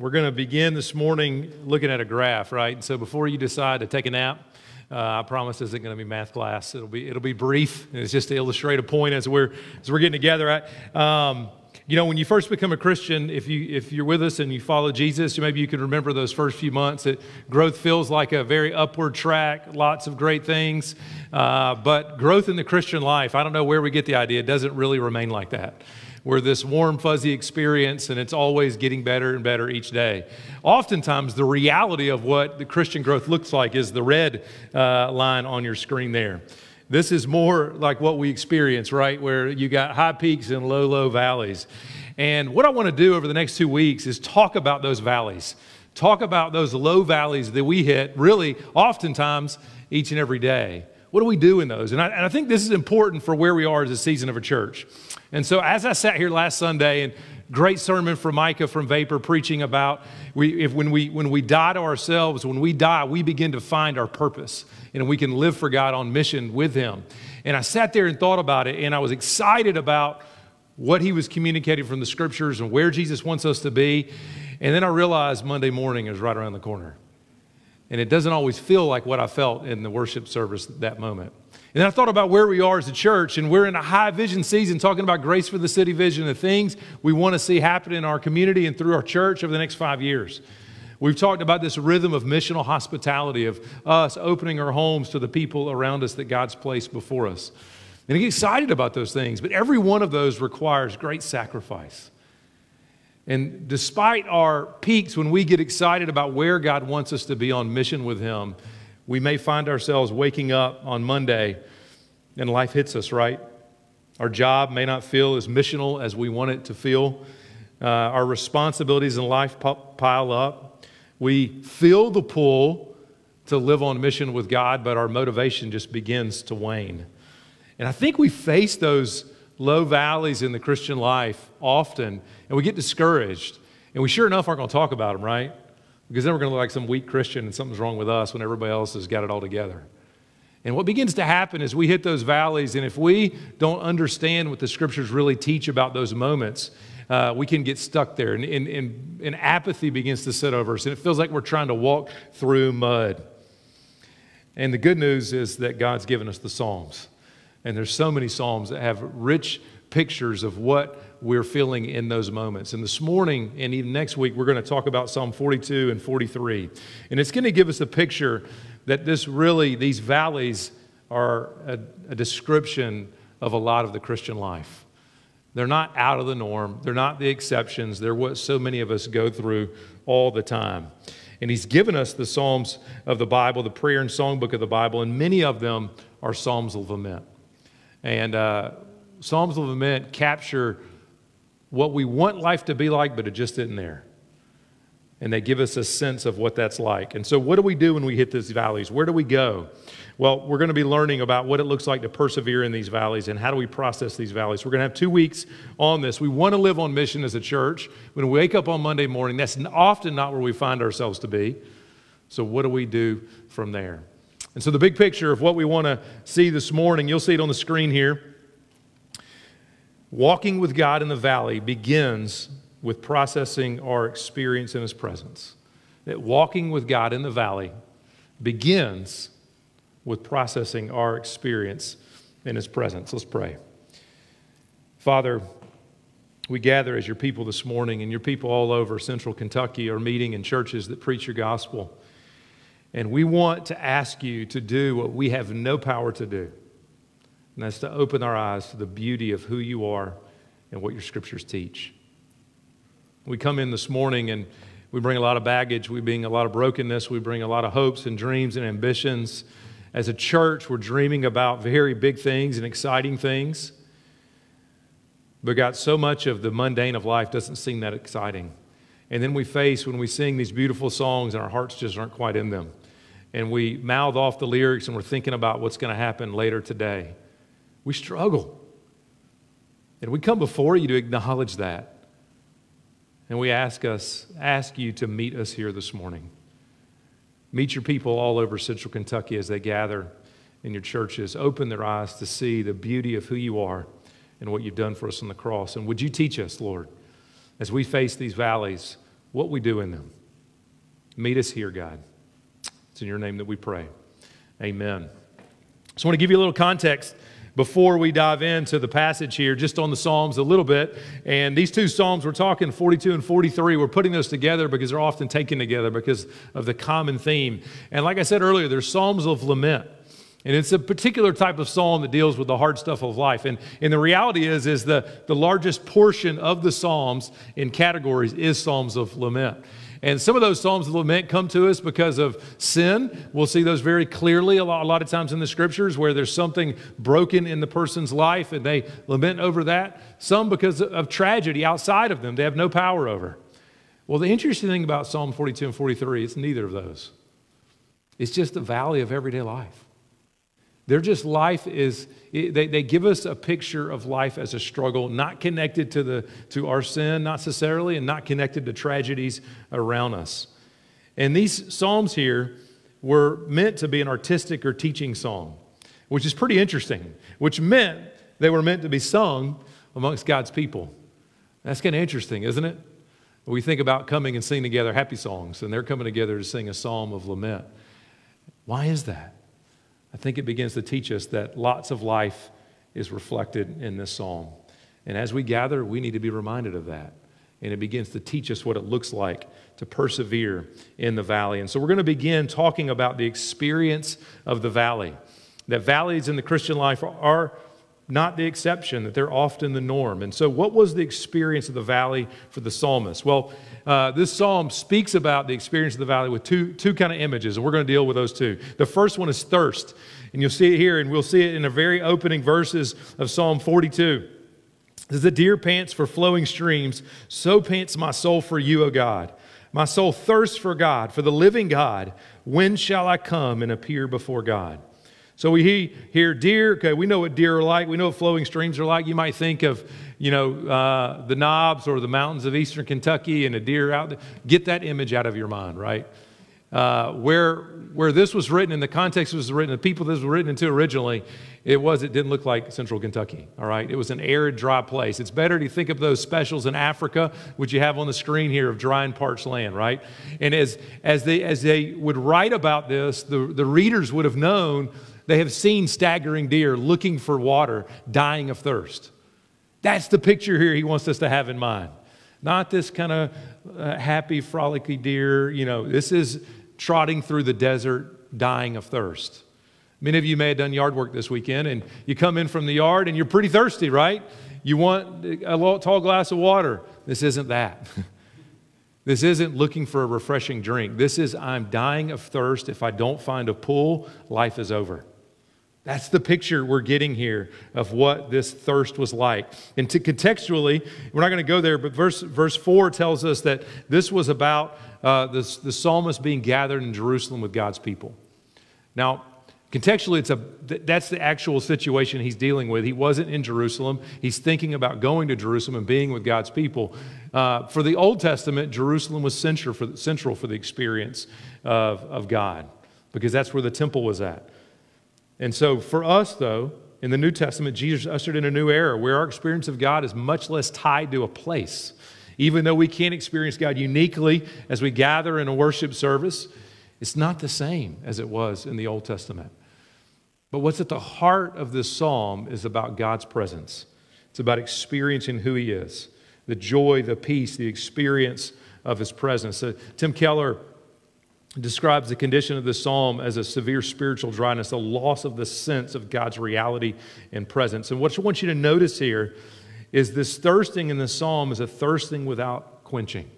We're going to begin this morning looking at a graph, right? And so before you decide to take a nap, uh, I promise this isn't going to be math class. It'll be it'll be brief. It's just to illustrate a point as we're as we're getting together. Right? Um, you know, when you first become a Christian, if you if you're with us and you follow Jesus, maybe you can remember those first few months. That growth feels like a very upward track, lots of great things. Uh, but growth in the Christian life, I don't know where we get the idea. Doesn't really remain like that. We're this warm, fuzzy experience, and it's always getting better and better each day. Oftentimes, the reality of what the Christian growth looks like is the red uh, line on your screen there. This is more like what we experience, right? Where you got high peaks and low, low valleys. And what I want to do over the next two weeks is talk about those valleys, talk about those low valleys that we hit really oftentimes each and every day. What do we do in those? And I, and I think this is important for where we are as a season of a church. And so, as I sat here last Sunday, and great sermon from Micah from Vapor preaching about we, if when, we, when we die to ourselves, when we die, we begin to find our purpose and we can live for God on mission with Him. And I sat there and thought about it, and I was excited about what He was communicating from the scriptures and where Jesus wants us to be. And then I realized Monday morning is right around the corner. And it doesn't always feel like what I felt in the worship service that moment. And then I thought about where we are as a church, and we're in a high vision season talking about grace for the city vision, the things we want to see happen in our community and through our church over the next five years. We've talked about this rhythm of missional hospitality, of us opening our homes to the people around us that God's placed before us. And I get excited about those things, but every one of those requires great sacrifice. And despite our peaks, when we get excited about where God wants us to be on mission with Him, we may find ourselves waking up on Monday and life hits us, right? Our job may not feel as missional as we want it to feel. Uh, our responsibilities in life pile up. We feel the pull to live on mission with God, but our motivation just begins to wane. And I think we face those low valleys in the Christian life often, and we get discouraged. And we sure enough aren't going to talk about them, right? Because then we're going to look like some weak Christian and something's wrong with us when everybody else has got it all together. And what begins to happen is we hit those valleys, and if we don't understand what the scriptures really teach about those moments, uh, we can get stuck there and, and, and, and apathy begins to sit over us and it feels like we're trying to walk through mud. And the good news is that God's given us the Psalms. And there's so many Psalms that have rich pictures of what we're feeling in those moments. And this morning and even next week, we're going to talk about Psalm 42 and 43. And it's going to give us a picture that this really, these valleys are a, a description of a lot of the Christian life. They're not out of the norm. They're not the exceptions. They're what so many of us go through all the time. And He's given us the Psalms of the Bible, the prayer and songbook of the Bible, and many of them are Psalms of lament. And uh, Psalms of lament capture what we want life to be like, but it just isn't there. And they give us a sense of what that's like. And so, what do we do when we hit these valleys? Where do we go? Well, we're going to be learning about what it looks like to persevere in these valleys and how do we process these valleys. We're going to have two weeks on this. We want to live on mission as a church. When we wake up on Monday morning, that's often not where we find ourselves to be. So, what do we do from there? And so, the big picture of what we want to see this morning, you'll see it on the screen here. Walking with God in the valley begins with processing our experience in His presence. That walking with God in the valley begins with processing our experience in His presence. Let's pray. Father, we gather as your people this morning, and your people all over central Kentucky are meeting in churches that preach your gospel. And we want to ask you to do what we have no power to do, and that's to open our eyes to the beauty of who you are and what your scriptures teach. We come in this morning and we bring a lot of baggage, we bring a lot of brokenness, we bring a lot of hopes and dreams and ambitions. As a church, we're dreaming about very big things and exciting things. But God, so much of the mundane of life doesn't seem that exciting. And then we face when we sing these beautiful songs and our hearts just aren't quite in them. And we mouth off the lyrics and we're thinking about what's going to happen later today. We struggle. And we come before you to acknowledge that. And we ask us, ask you to meet us here this morning. Meet your people all over central Kentucky as they gather in your churches. Open their eyes to see the beauty of who you are and what you've done for us on the cross. And would you teach us, Lord, as we face these valleys, what we do in them. Meet us here, God. It's in your name that we pray. Amen. So I want to give you a little context before we dive into the passage here, just on the Psalms a little bit. And these two Psalms, we're talking 42 and 43, we're putting those together because they're often taken together because of the common theme. And like I said earlier, they're Psalms of lament. And it's a particular type of psalm that deals with the hard stuff of life. And, and the reality is, is the, the largest portion of the psalms in categories is psalms of lament. And some of those Psalms of lament come to us because of sin. We'll see those very clearly a lot, a lot of times in the scriptures where there's something broken in the person's life and they lament over that. Some because of tragedy outside of them, they have no power over. Well, the interesting thing about Psalm 42 and 43, it's neither of those. It's just the valley of everyday life. They're just life is, they, they give us a picture of life as a struggle, not connected to, the, to our sin not necessarily, and not connected to tragedies around us. And these Psalms here were meant to be an artistic or teaching song, which is pretty interesting, which meant they were meant to be sung amongst God's people. That's kind of interesting, isn't it? We think about coming and singing together happy songs, and they're coming together to sing a psalm of lament. Why is that? I think it begins to teach us that lots of life is reflected in this psalm. And as we gather, we need to be reminded of that. And it begins to teach us what it looks like to persevere in the valley. And so we're going to begin talking about the experience of the valley. That valleys in the Christian life are not the exception, that they're often the norm. And so, what was the experience of the valley for the psalmist? Well, uh, this psalm speaks about the experience of the valley with two, two kind of images, and we're going to deal with those two. The first one is thirst, and you'll see it here, and we'll see it in the very opening verses of Psalm 42. As the deer pants for flowing streams, so pants my soul for you, O God. My soul thirsts for God, for the living God. When shall I come and appear before God? So we hear deer. Okay, we know what deer are like. We know what flowing streams are like. You might think of, you know, uh, the knobs or the mountains of eastern Kentucky and a deer out there. Get that image out of your mind, right? Uh, where where this was written in the context was written, the people this was written into originally, it was it didn't look like central Kentucky. All right, it was an arid, dry place. It's better to think of those specials in Africa, which you have on the screen here of dry and parched land, right? And as as they as they would write about this, the the readers would have known they have seen staggering deer looking for water, dying of thirst. That's the picture here he wants us to have in mind. Not this kind of uh, happy, frolicky deer. You know, this is trotting through the desert, dying of thirst. Many of you may have done yard work this weekend, and you come in from the yard and you're pretty thirsty, right? You want a tall glass of water. This isn't that. This isn't looking for a refreshing drink. This is, I'm dying of thirst. If I don't find a pool, life is over. That's the picture we're getting here of what this thirst was like. And to contextually, we're not going to go there, but verse, verse 4 tells us that this was about uh, this, the psalmist being gathered in Jerusalem with God's people. Now, contextually, it's a, that's the actual situation he's dealing with. He wasn't in Jerusalem. He's thinking about going to Jerusalem and being with God's people. Uh, for the Old Testament, Jerusalem was central for, central for the experience of, of God because that's where the temple was at. And so for us, though, in the New Testament, Jesus ushered in a new era where our experience of God is much less tied to a place. Even though we can experience God uniquely as we gather in a worship service, it's not the same as it was in the Old Testament. But what's at the heart of this psalm is about God's presence. It's about experiencing who He is the joy, the peace, the experience of His presence. So Tim Keller describes the condition of the psalm as a severe spiritual dryness, a loss of the sense of God's reality and presence. And what I want you to notice here is this thirsting in the psalm is a thirsting without quenching.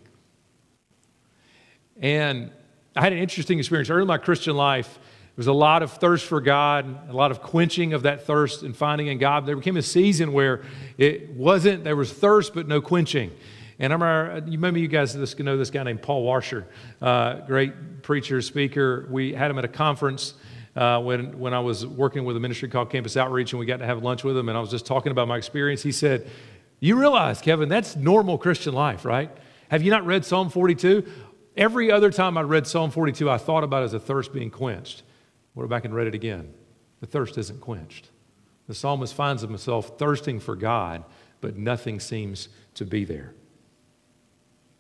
And I had an interesting experience early in my Christian life. There was a lot of thirst for God, a lot of quenching of that thirst and finding in God. There became a season where it wasn't, there was thirst, but no quenching. And I remember, you maybe you guys just know this guy named Paul Washer, uh, great preacher, speaker. We had him at a conference uh, when, when I was working with a ministry called Campus Outreach, and we got to have lunch with him, and I was just talking about my experience. He said, You realize, Kevin, that's normal Christian life, right? Have you not read Psalm 42? Every other time I read Psalm 42, I thought about it as a thirst being quenched. Went back and read it again. The thirst isn't quenched. The psalmist finds himself thirsting for God, but nothing seems to be there.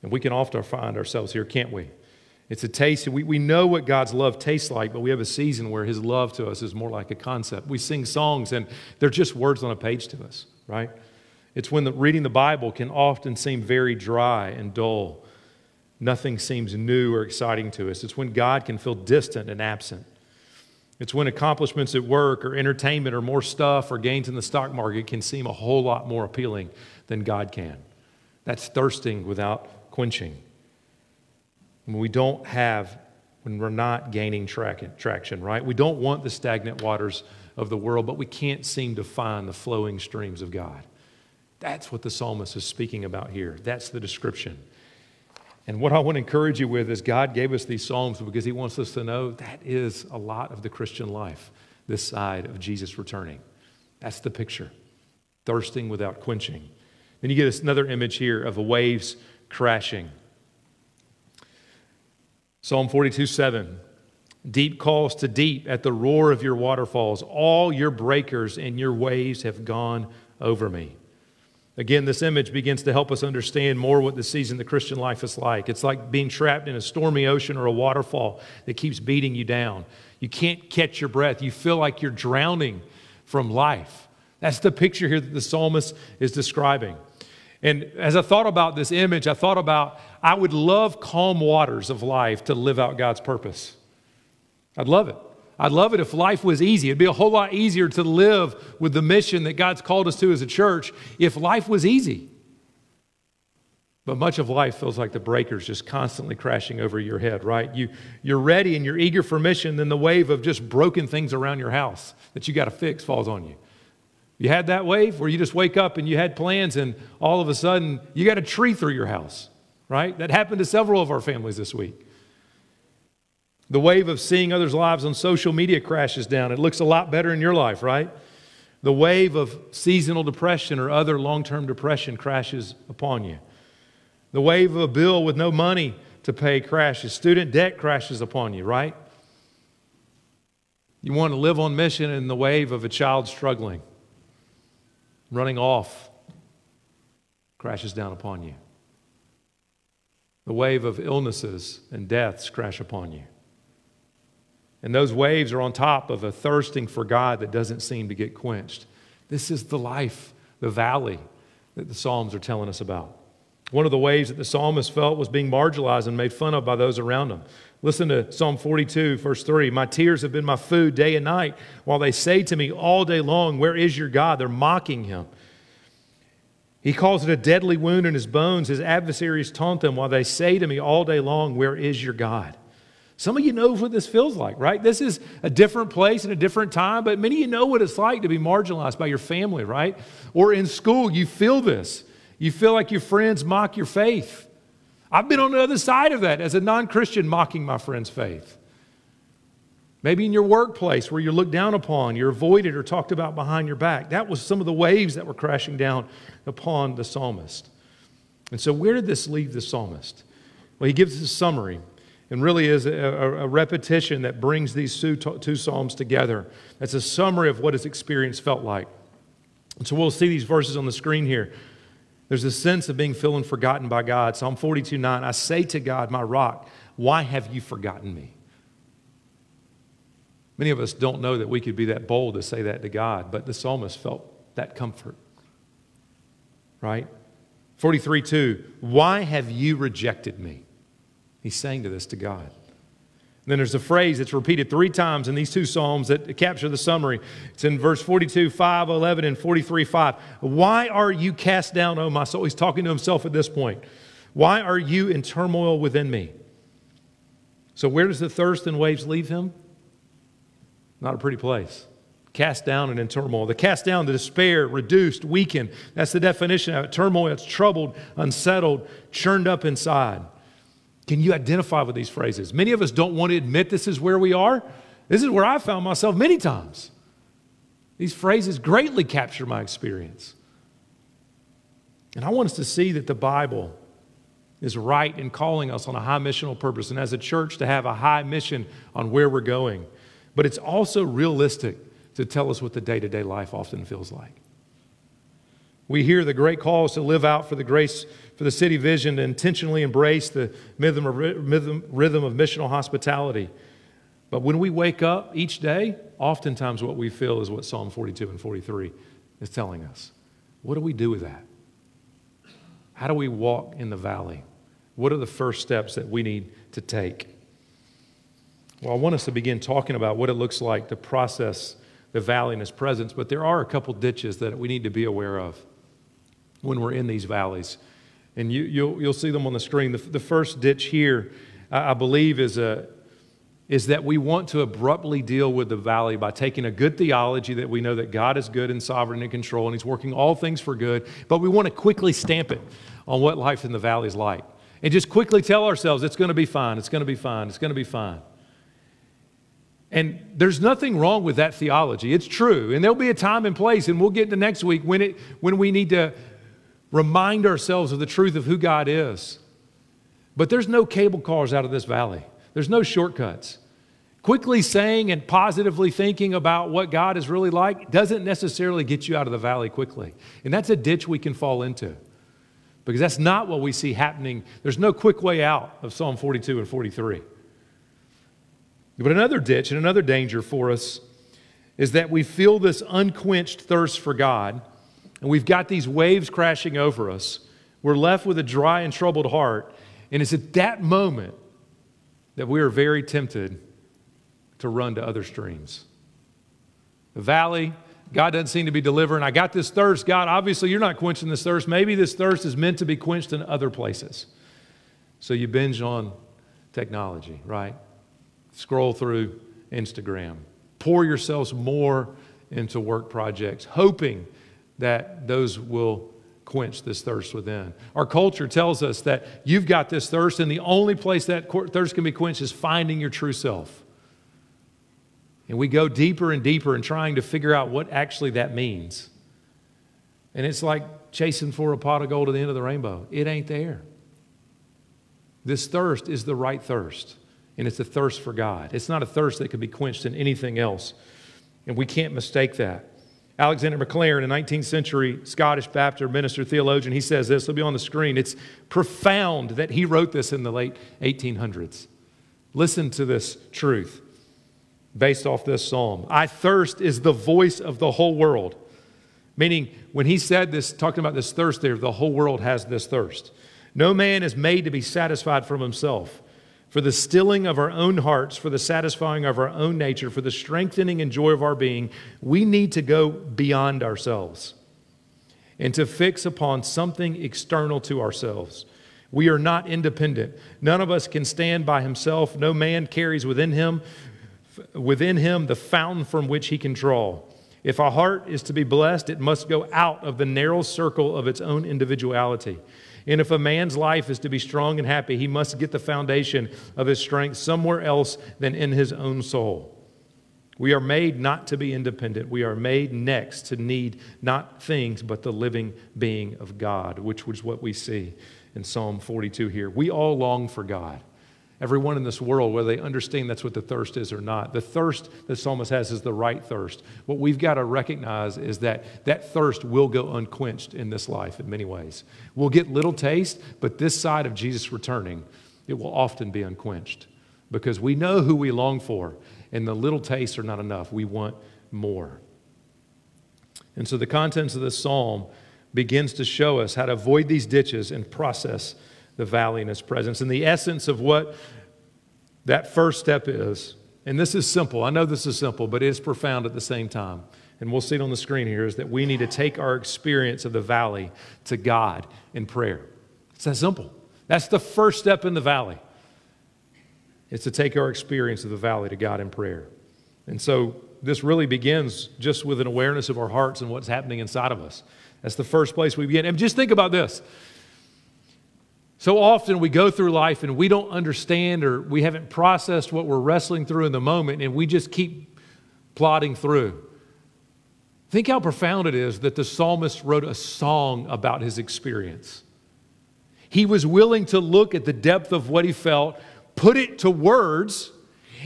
And we can often find ourselves here, can't we? It's a taste. We, we know what God's love tastes like, but we have a season where His love to us is more like a concept. We sing songs and they're just words on a page to us, right? It's when the, reading the Bible can often seem very dry and dull. Nothing seems new or exciting to us. It's when God can feel distant and absent. It's when accomplishments at work or entertainment or more stuff or gains in the stock market can seem a whole lot more appealing than God can. That's thirsting without quenching. When we don't have, when we're not gaining traction, right? We don't want the stagnant waters of the world, but we can't seem to find the flowing streams of God. That's what the psalmist is speaking about here. That's the description. And what I want to encourage you with is God gave us these Psalms because He wants us to know that is a lot of the Christian life, this side of Jesus returning. That's the picture thirsting without quenching. Then you get another image here of the waves crashing. Psalm 42 7. Deep calls to deep at the roar of your waterfalls. All your breakers and your waves have gone over me. Again, this image begins to help us understand more what the season of the Christian life is like. It's like being trapped in a stormy ocean or a waterfall that keeps beating you down. You can't catch your breath. You feel like you're drowning from life. That's the picture here that the psalmist is describing. And as I thought about this image, I thought about I would love calm waters of life to live out God's purpose. I'd love it. I'd love it if life was easy. It'd be a whole lot easier to live with the mission that God's called us to as a church if life was easy. But much of life feels like the breakers just constantly crashing over your head, right? You, you're ready and you're eager for mission, then the wave of just broken things around your house that you got to fix falls on you. You had that wave where you just wake up and you had plans, and all of a sudden you got a tree through your house, right? That happened to several of our families this week. The wave of seeing others' lives on social media crashes down. It looks a lot better in your life, right? The wave of seasonal depression or other long term depression crashes upon you. The wave of a bill with no money to pay crashes. Student debt crashes upon you, right? You want to live on mission in the wave of a child struggling, running off, crashes down upon you. The wave of illnesses and deaths crash upon you. And those waves are on top of a thirsting for God that doesn't seem to get quenched. This is the life, the valley that the Psalms are telling us about. One of the waves that the psalmist felt was being marginalized and made fun of by those around him. Listen to Psalm 42, verse 3. My tears have been my food day and night, while they say to me all day long, Where is your God? They're mocking him. He calls it a deadly wound in his bones. His adversaries taunt him while they say to me all day long, Where is your God? Some of you know what this feels like, right? This is a different place and a different time, but many of you know what it's like to be marginalized by your family, right? Or in school, you feel this. You feel like your friends mock your faith. I've been on the other side of that as a non Christian, mocking my friend's faith. Maybe in your workplace where you're looked down upon, you're avoided or talked about behind your back. That was some of the waves that were crashing down upon the psalmist. And so, where did this leave the psalmist? Well, he gives a summary and really is a, a, repetition that brings these two, two Psalms together. That's a summary of what his experience felt like. And so we'll see these verses on the screen here. There's a sense of being feeling forgotten by God. Psalm 42 9, I say to God, my rock, why have you forgotten me? Many of us don't know that we could be that bold to say that to God, but the psalmist felt that comfort. Right? 43 2, why have you rejected me? He's saying to this to God. Then there's a phrase that's repeated three times in these two Psalms that capture the summary. It's in verse 42, 5, 11, and 43, 5. Why are you cast down, O my soul? He's talking to himself at this point. Why are you in turmoil within me? So, where does the thirst and waves leave him? Not a pretty place. Cast down and in turmoil. The cast down, the despair, reduced, weakened. That's the definition of it. Turmoil, it's troubled, unsettled, churned up inside. Can you identify with these phrases? Many of us don't want to admit this is where we are. This is where I found myself many times. These phrases greatly capture my experience. And I want us to see that the Bible is right in calling us on a high missional purpose and as a church to have a high mission on where we're going. But it's also realistic to tell us what the day to day life often feels like. We hear the great calls to live out for the grace for the city vision to intentionally embrace the rhythm of, rhythm, of missional hospitality. But when we wake up each day, oftentimes what we feel is what Psalm 42 and 43 is telling us. What do we do with that? How do we walk in the valley? What are the first steps that we need to take? Well, I want us to begin talking about what it looks like to process the valley in His presence, but there are a couple ditches that we need to be aware of when we're in these valleys. And you, you'll, you'll see them on the screen. The, the first ditch here, I, I believe, is, a, is that we want to abruptly deal with the valley by taking a good theology that we know that God is good and sovereign and in control and He's working all things for good, but we want to quickly stamp it on what life in the valley is like. And just quickly tell ourselves it's going to be fine, it's going to be fine, it's going to be fine. And there's nothing wrong with that theology. It's true. And there'll be a time and place, and we'll get to next week when, it, when we need to remind ourselves of the truth of who God is. But there's no cable cars out of this valley, there's no shortcuts. Quickly saying and positively thinking about what God is really like doesn't necessarily get you out of the valley quickly. And that's a ditch we can fall into because that's not what we see happening. There's no quick way out of Psalm 42 and 43. But another ditch and another danger for us is that we feel this unquenched thirst for God, and we've got these waves crashing over us. We're left with a dry and troubled heart, and it's at that moment that we are very tempted to run to other streams. The valley, God doesn't seem to be delivering. I got this thirst. God, obviously, you're not quenching this thirst. Maybe this thirst is meant to be quenched in other places. So you binge on technology, right? scroll through Instagram. Pour yourselves more into work projects, hoping that those will quench this thirst within. Our culture tells us that you've got this thirst, and the only place that thirst can be quenched is finding your true self. And we go deeper and deeper in trying to figure out what actually that means. And it's like chasing for a pot of gold at the end of the rainbow. It ain't there. This thirst is the right thirst and it's a thirst for God. It's not a thirst that can be quenched in anything else, and we can't mistake that. Alexander Maclaren, a 19th century Scottish Baptist minister theologian, he says this, it'll be on the screen. It's profound that he wrote this in the late 1800s. Listen to this truth based off this psalm. I thirst is the voice of the whole world. Meaning, when he said this, talking about this thirst there, the whole world has this thirst. No man is made to be satisfied from himself for the stilling of our own hearts, for the satisfying of our own nature, for the strengthening and joy of our being, we need to go beyond ourselves and to fix upon something external to ourselves. We are not independent. None of us can stand by himself. No man carries within him within him the fountain from which he can draw. If a heart is to be blessed, it must go out of the narrow circle of its own individuality. And if a man's life is to be strong and happy, he must get the foundation of his strength somewhere else than in his own soul. We are made not to be independent. We are made next to need not things, but the living being of God, which was what we see in Psalm 42 here. We all long for God everyone in this world, whether they understand that's what the thirst is or not. The thirst that psalmist has is the right thirst. What we've got to recognize is that that thirst will go unquenched in this life in many ways. We'll get little taste, but this side of Jesus returning, it will often be unquenched because we know who we long for, and the little tastes are not enough. We want more. And so the contents of this psalm begins to show us how to avoid these ditches and process the valley in his presence. And the essence of what that first step is, and this is simple, I know this is simple, but it is profound at the same time. And we'll see it on the screen here is that we need to take our experience of the valley to God in prayer. It's that simple. That's the first step in the valley. It's to take our experience of the valley to God in prayer. And so this really begins just with an awareness of our hearts and what's happening inside of us. That's the first place we begin. And just think about this. So often we go through life and we don't understand or we haven't processed what we're wrestling through in the moment and we just keep plodding through. Think how profound it is that the psalmist wrote a song about his experience. He was willing to look at the depth of what he felt, put it to words,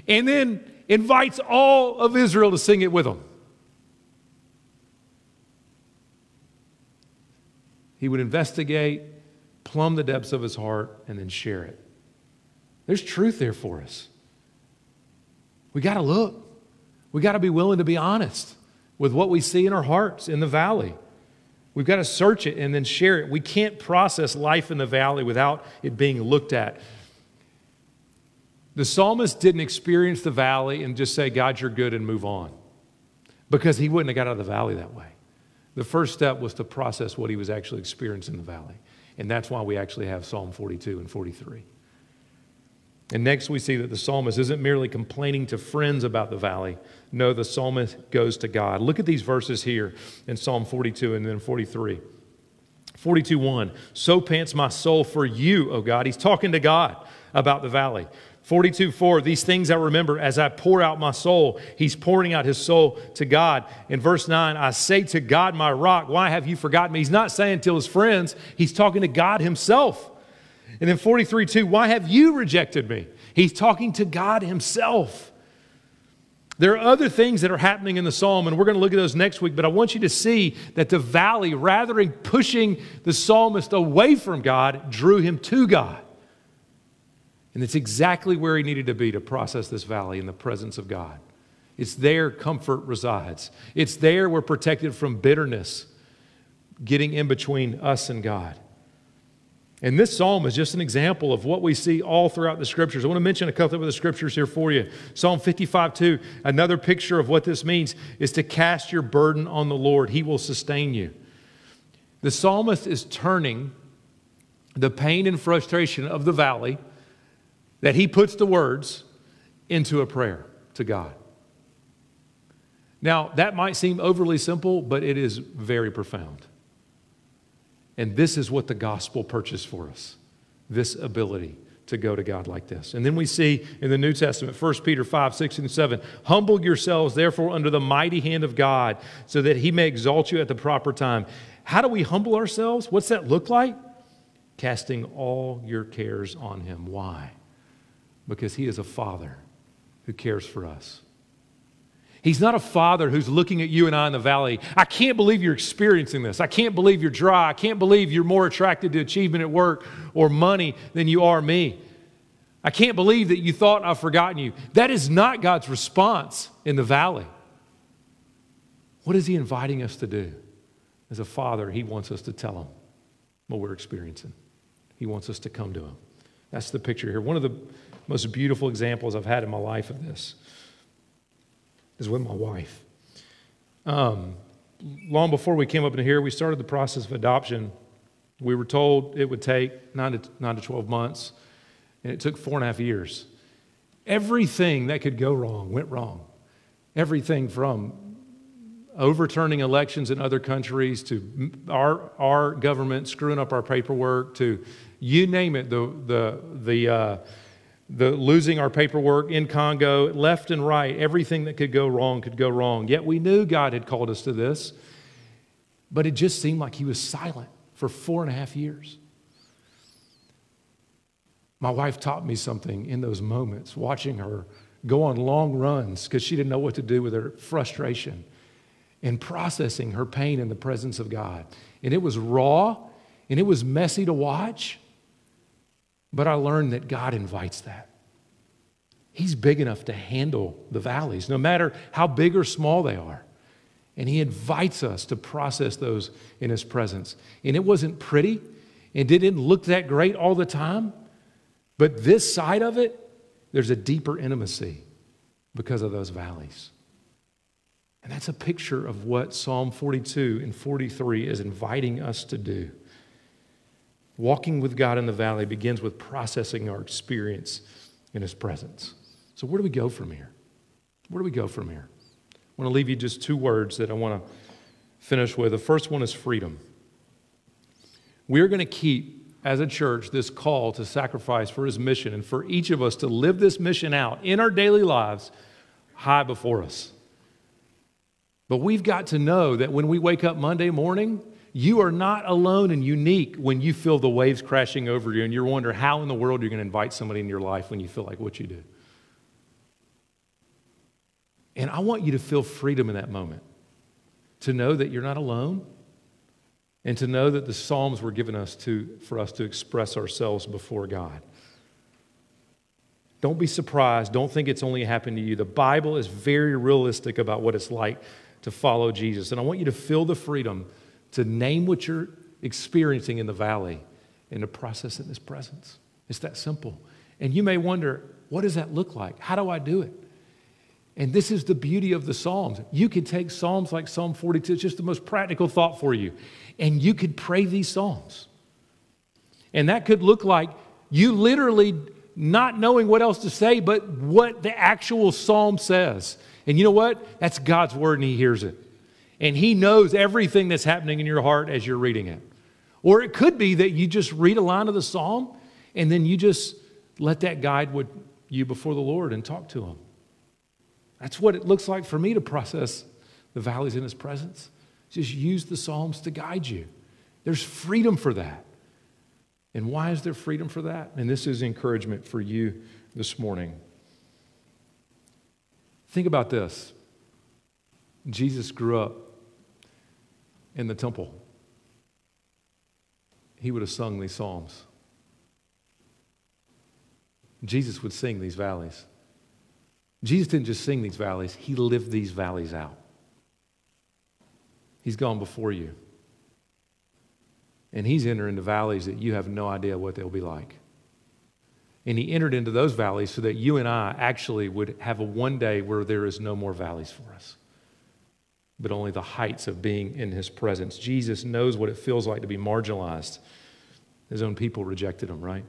and then invites all of Israel to sing it with him. He would investigate, plumb the depths of his heart, and then share it. There's truth there for us. We got to look. We got to be willing to be honest with what we see in our hearts in the valley. We've got to search it and then share it. We can't process life in the valley without it being looked at. The psalmist didn't experience the valley and just say, God, you're good, and move on, because he wouldn't have got out of the valley that way. The first step was to process what he was actually experiencing in the valley. And that's why we actually have Psalm 42 and 43. And next, we see that the psalmist isn't merely complaining to friends about the valley. No, the psalmist goes to God. Look at these verses here in Psalm 42 and then 43. 42 1. So pants my soul for you, O God. He's talking to God about the valley. 42 4, these things I remember as I pour out my soul. He's pouring out his soul to God. In verse 9, I say to God, my rock, why have you forgotten me? He's not saying to his friends, he's talking to God himself. And then 43 2, why have you rejected me? He's talking to God himself. There are other things that are happening in the psalm, and we're going to look at those next week, but I want you to see that the valley, rather than pushing the psalmist away from God, drew him to God. And it's exactly where he needed to be to process this valley in the presence of God. It's there comfort resides. It's there we're protected from bitterness getting in between us and God. And this psalm is just an example of what we see all throughout the scriptures. I want to mention a couple of the scriptures here for you. Psalm 55 2, another picture of what this means is to cast your burden on the Lord, He will sustain you. The psalmist is turning the pain and frustration of the valley that he puts the words into a prayer to God. Now, that might seem overly simple, but it is very profound. And this is what the gospel purchased for us this ability to go to God like this. And then we see in the New Testament, 1 Peter 5, 6 and 7, humble yourselves therefore under the mighty hand of God, so that he may exalt you at the proper time. How do we humble ourselves? What's that look like? Casting all your cares on him. Why? Because He is a Father who cares for us. He's not a father who's looking at you and I in the valley. I can't believe you're experiencing this. I can't believe you're dry. I can't believe you're more attracted to achievement at work or money than you are me. I can't believe that you thought I've forgotten you. That is not God's response in the valley. What is He inviting us to do? As a father, He wants us to tell Him what we're experiencing, He wants us to come to Him. That's the picture here. One of the most beautiful examples I've had in my life of this is with my wife. Um, long before we came up in here, we started the process of adoption. We were told it would take nine to, nine to 12 months, and it took four and a half years. Everything that could go wrong went wrong. Everything from overturning elections in other countries to our, our government screwing up our paperwork to you name it, the, the, the, uh, the losing our paperwork in Congo, left and right, everything that could go wrong could go wrong. Yet we knew God had called us to this, but it just seemed like He was silent for four and a half years. My wife taught me something in those moments, watching her go on long runs because she didn't know what to do with her frustration and processing her pain in the presence of God. And it was raw and it was messy to watch. But I learned that God invites that. He's big enough to handle the valleys, no matter how big or small they are. And He invites us to process those in His presence. And it wasn't pretty, and it didn't look that great all the time. But this side of it, there's a deeper intimacy because of those valleys. And that's a picture of what Psalm 42 and 43 is inviting us to do. Walking with God in the valley begins with processing our experience in His presence. So, where do we go from here? Where do we go from here? I want to leave you just two words that I want to finish with. The first one is freedom. We're going to keep, as a church, this call to sacrifice for His mission and for each of us to live this mission out in our daily lives high before us. But we've got to know that when we wake up Monday morning, you are not alone and unique when you feel the waves crashing over you and you're wondering how in the world you're going to invite somebody in your life when you feel like what you do. And I want you to feel freedom in that moment to know that you're not alone and to know that the Psalms were given us to, for us to express ourselves before God. Don't be surprised. Don't think it's only happened to you. The Bible is very realistic about what it's like to follow Jesus. And I want you to feel the freedom to name what you're experiencing in the valley and to process it in His presence. It's that simple. And you may wonder, what does that look like? How do I do it? And this is the beauty of the Psalms. You can take Psalms like Psalm 42, it's just the most practical thought for you. And you could pray these Psalms. And that could look like you literally not knowing what else to say, but what the actual Psalm says. And you know what? That's God's word, and He hears it. And He knows everything that's happening in your heart as you're reading it. Or it could be that you just read a line of the Psalm and then you just let that guide you before the Lord and talk to Him. That's what it looks like for me to process the valleys in His presence. Just use the Psalms to guide you. There's freedom for that. And why is there freedom for that? And this is encouragement for you this morning. Think about this Jesus grew up in the temple, he would have sung these Psalms. Jesus would sing these valleys. Jesus didn't just sing these valleys, he lived these valleys out. He's gone before you. And he's entered into valleys that you have no idea what they'll be like. And he entered into those valleys so that you and I actually would have a one day where there is no more valleys for us, but only the heights of being in his presence. Jesus knows what it feels like to be marginalized. His own people rejected him, right?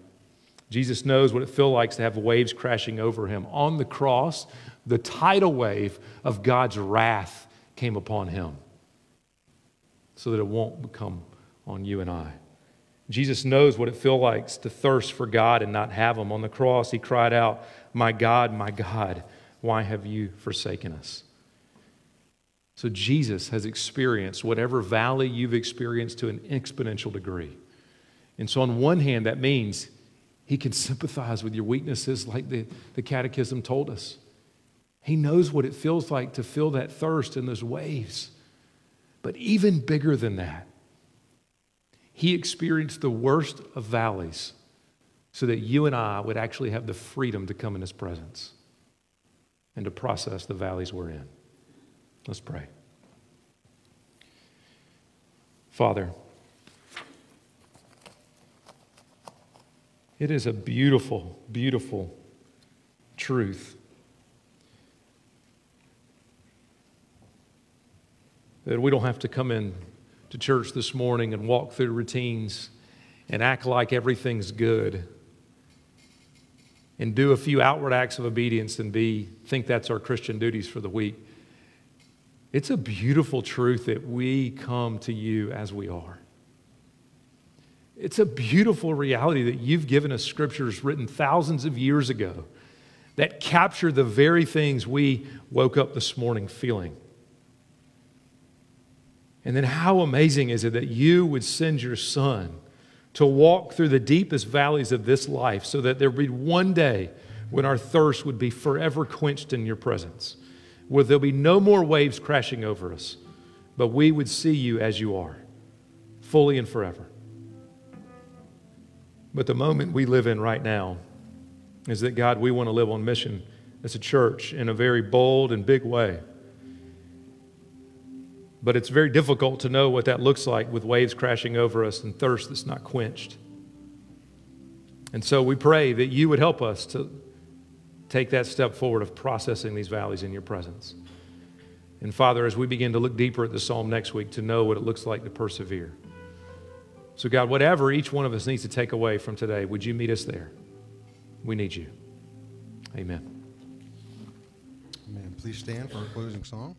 Jesus knows what it feels like to have waves crashing over him. On the cross, the tidal wave of God's wrath came upon him so that it won't become on you and I. Jesus knows what it feels like to thirst for God and not have Him. On the cross, He cried out, My God, my God, why have you forsaken us? So Jesus has experienced whatever valley you've experienced to an exponential degree. And so, on one hand, that means He can sympathize with your weaknesses, like the, the Catechism told us. He knows what it feels like to feel that thirst in those waves. But even bigger than that, he experienced the worst of valleys so that you and I would actually have the freedom to come in His presence and to process the valleys we're in. Let's pray. Father, it is a beautiful, beautiful truth that we don't have to come in to church this morning and walk through routines and act like everything's good and do a few outward acts of obedience and be think that's our Christian duties for the week. It's a beautiful truth that we come to you as we are. It's a beautiful reality that you've given us scriptures written thousands of years ago that capture the very things we woke up this morning feeling. And then, how amazing is it that you would send your son to walk through the deepest valleys of this life so that there would be one day when our thirst would be forever quenched in your presence, where there'll be no more waves crashing over us, but we would see you as you are, fully and forever. But the moment we live in right now is that, God, we want to live on mission as a church in a very bold and big way. But it's very difficult to know what that looks like with waves crashing over us and thirst that's not quenched. And so we pray that you would help us to take that step forward of processing these valleys in your presence. And Father, as we begin to look deeper at the psalm next week, to know what it looks like to persevere. So, God, whatever each one of us needs to take away from today, would you meet us there? We need you. Amen. Amen. Please stand for our closing song.